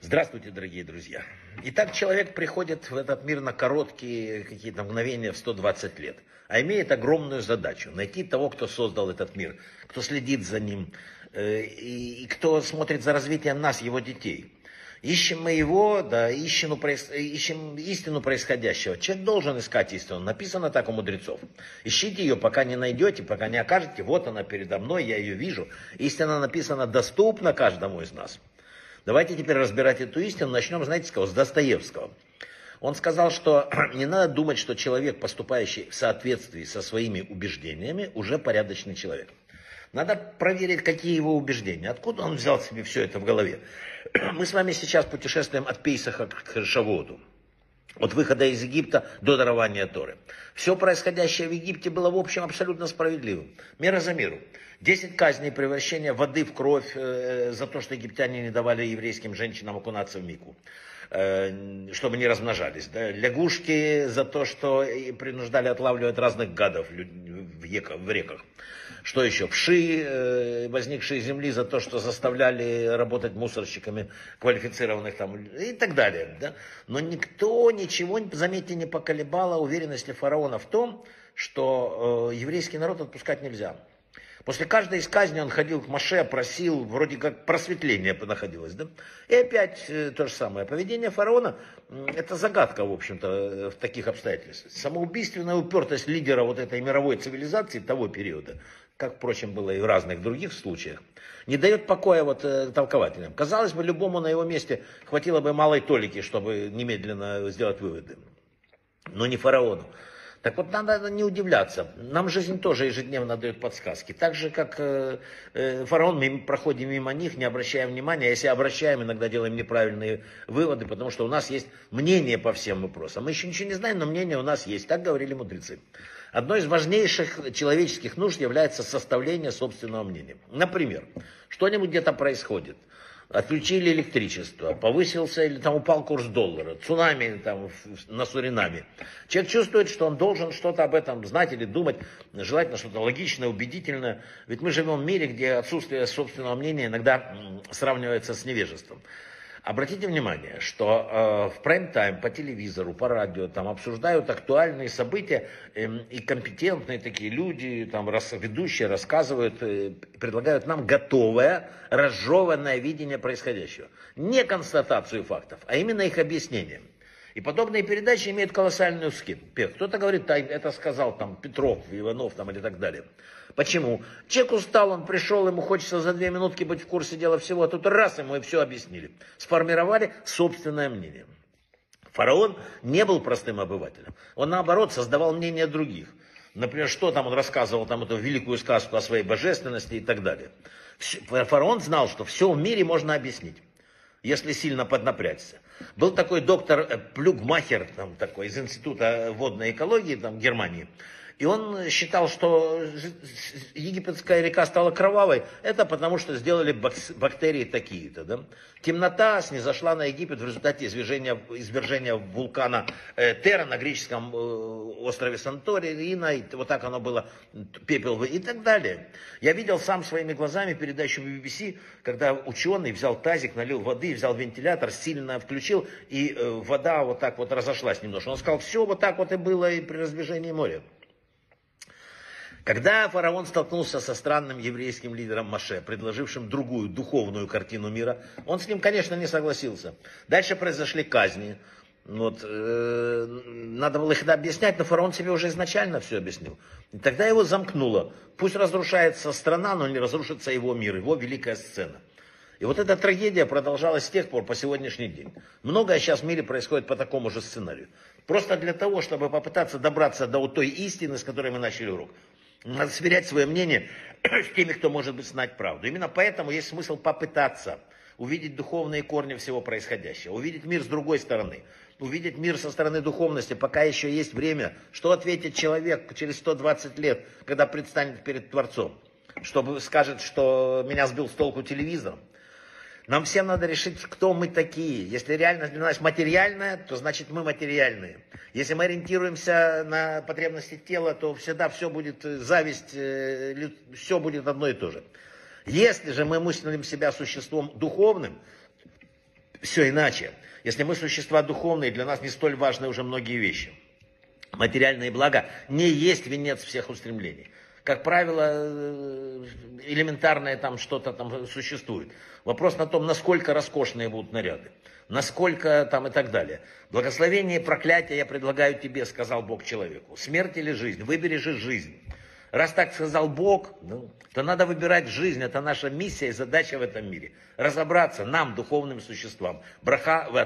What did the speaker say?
Здравствуйте, дорогие друзья. Итак, человек приходит в этот мир на короткие какие-то мгновения в 120 лет, а имеет огромную задачу найти того, кто создал этот мир, кто следит за ним э, и, кто смотрит за развитием нас, его детей. Ищем мы его, да, ищем, ищем истину происходящего. Человек должен искать истину. Написано так у мудрецов. Ищите ее, пока не найдете, пока не окажете. Вот она передо мной, я ее вижу. Истина написана доступна каждому из нас. Давайте теперь разбирать эту истину. Начнем, знаете, с кого? С Достоевского. Он сказал, что не надо думать, что человек, поступающий в соответствии со своими убеждениями, уже порядочный человек. Надо проверить, какие его убеждения. Откуда он взял себе все это в голове. Мы с вами сейчас путешествуем от Пейсаха к Шаводу. От выхода из Египта до дарования Торы. Все происходящее в Египте было, в общем, абсолютно справедливым. Мера за миру. Десять казней превращения воды в кровь э, за то, что египтяне не давали еврейским женщинам окунаться в Мику, э, чтобы не размножались. Да? Лягушки за то, что принуждали отлавливать разных гадов в, в реках. Что еще? Вши, э, возникшие земли за то, что заставляли работать мусорщиками квалифицированных там и так далее. Да? Но никто ничего, заметьте, не поколебало уверенности фараона в том, что э, еврейский народ отпускать нельзя. После каждой из казни он ходил к Маше, просил, вроде как просветление находилось. Да? И опять э, то же самое. Поведение фараона – это загадка, в общем-то, э, в таких обстоятельствах. Самоубийственная упертость лидера вот этой мировой цивилизации того периода, как, впрочем, было и в разных других случаях, не дает покоя вот э, толкователям. Казалось бы, любому на его месте хватило бы малой толики, чтобы немедленно сделать выводы. Но не фараону. Так вот, надо не удивляться. Нам жизнь тоже ежедневно дает подсказки. Так же, как э, э, фараон, мы проходим мимо них, не обращаем внимания. А если обращаем, иногда делаем неправильные выводы, потому что у нас есть мнение по всем вопросам. Мы еще ничего не знаем, но мнение у нас есть. Так говорили мудрецы. Одной из важнейших человеческих нужд является составление собственного мнения. Например, что-нибудь где-то происходит – отключили электричество, повысился или там упал курс доллара, цунами там на Суринаме. Человек чувствует, что он должен что-то об этом знать или думать, желательно что-то логичное, убедительное. Ведь мы живем в мире, где отсутствие собственного мнения иногда сравнивается с невежеством. Обратите внимание, что э, в прайм-тайм по телевизору, по радио там обсуждают актуальные события, э, и компетентные такие люди, там рас, ведущие рассказывают, э, предлагают нам готовое, разжеванное видение происходящего. Не констатацию фактов, а именно их объяснение. И подобные передачи имеют колоссальный успех. Кто-то говорит, это сказал там Петров, Иванов там или так далее. Почему? Человек устал, он пришел, ему хочется за две минутки быть в курсе дела всего, а тут раз ему и все объяснили. Сформировали собственное мнение. Фараон не был простым обывателем. Он, наоборот, создавал мнение других. Например, что там он рассказывал, там эту великую сказку о своей божественности и так далее. Фараон знал, что все в мире можно объяснить, если сильно поднапрячься. Был такой доктор э, Плюгмахер, там такой, из Института водной экологии там, Германии. И он считал, что египетская река стала кровавой. Это потому, что сделали бактерии такие-то. Да? Темнота снизошла на Египет в результате извержения, извержения вулкана э, Тера на греческом э, острове Санторина. И вот так оно было, пепел и так далее. Я видел сам своими глазами передачу BBC, когда ученый взял тазик, налил воды, взял вентилятор, сильно включил, и э, вода вот так вот разошлась немножко. Он сказал, все вот так вот и было и при раздвижении моря. Когда фараон столкнулся со странным еврейским лидером Маше, предложившим другую духовную картину мира, он с ним, конечно, не согласился. Дальше произошли казни. Вот, э, надо было их объяснять, но фараон себе уже изначально все объяснил. И тогда его замкнуло. Пусть разрушается страна, но не разрушится его мир, его великая сцена. И вот эта трагедия продолжалась с тех пор по сегодняшний день. Многое сейчас в мире происходит по такому же сценарию. Просто для того, чтобы попытаться добраться до той истины, с которой мы начали урок. Надо сверять свое мнение с теми, кто может быть знать правду. Именно поэтому есть смысл попытаться увидеть духовные корни всего происходящего, увидеть мир с другой стороны, увидеть мир со стороны духовности, пока еще есть время. Что ответит человек через 120 лет, когда предстанет перед Творцом? Чтобы скажет, что меня сбил с толку телевизор? Нам всем надо решить, кто мы такие. Если реальность для нас материальная, то значит мы материальные. Если мы ориентируемся на потребности тела, то всегда все будет зависть, э, все будет одно и то же. Если же мы мыслим себя существом духовным, все иначе. Если мы существа духовные, для нас не столь важны уже многие вещи. Материальные блага не есть венец всех устремлений. Как правило, э, элементарное там что-то там существует. Вопрос на том, насколько роскошные будут наряды, насколько там и так далее. Благословение и проклятие я предлагаю тебе, сказал Бог человеку. Смерть или жизнь? Выбери же жизнь. Раз так сказал Бог, ну, то надо выбирать жизнь. Это наша миссия и задача в этом мире. Разобраться нам, духовным существам. Браха в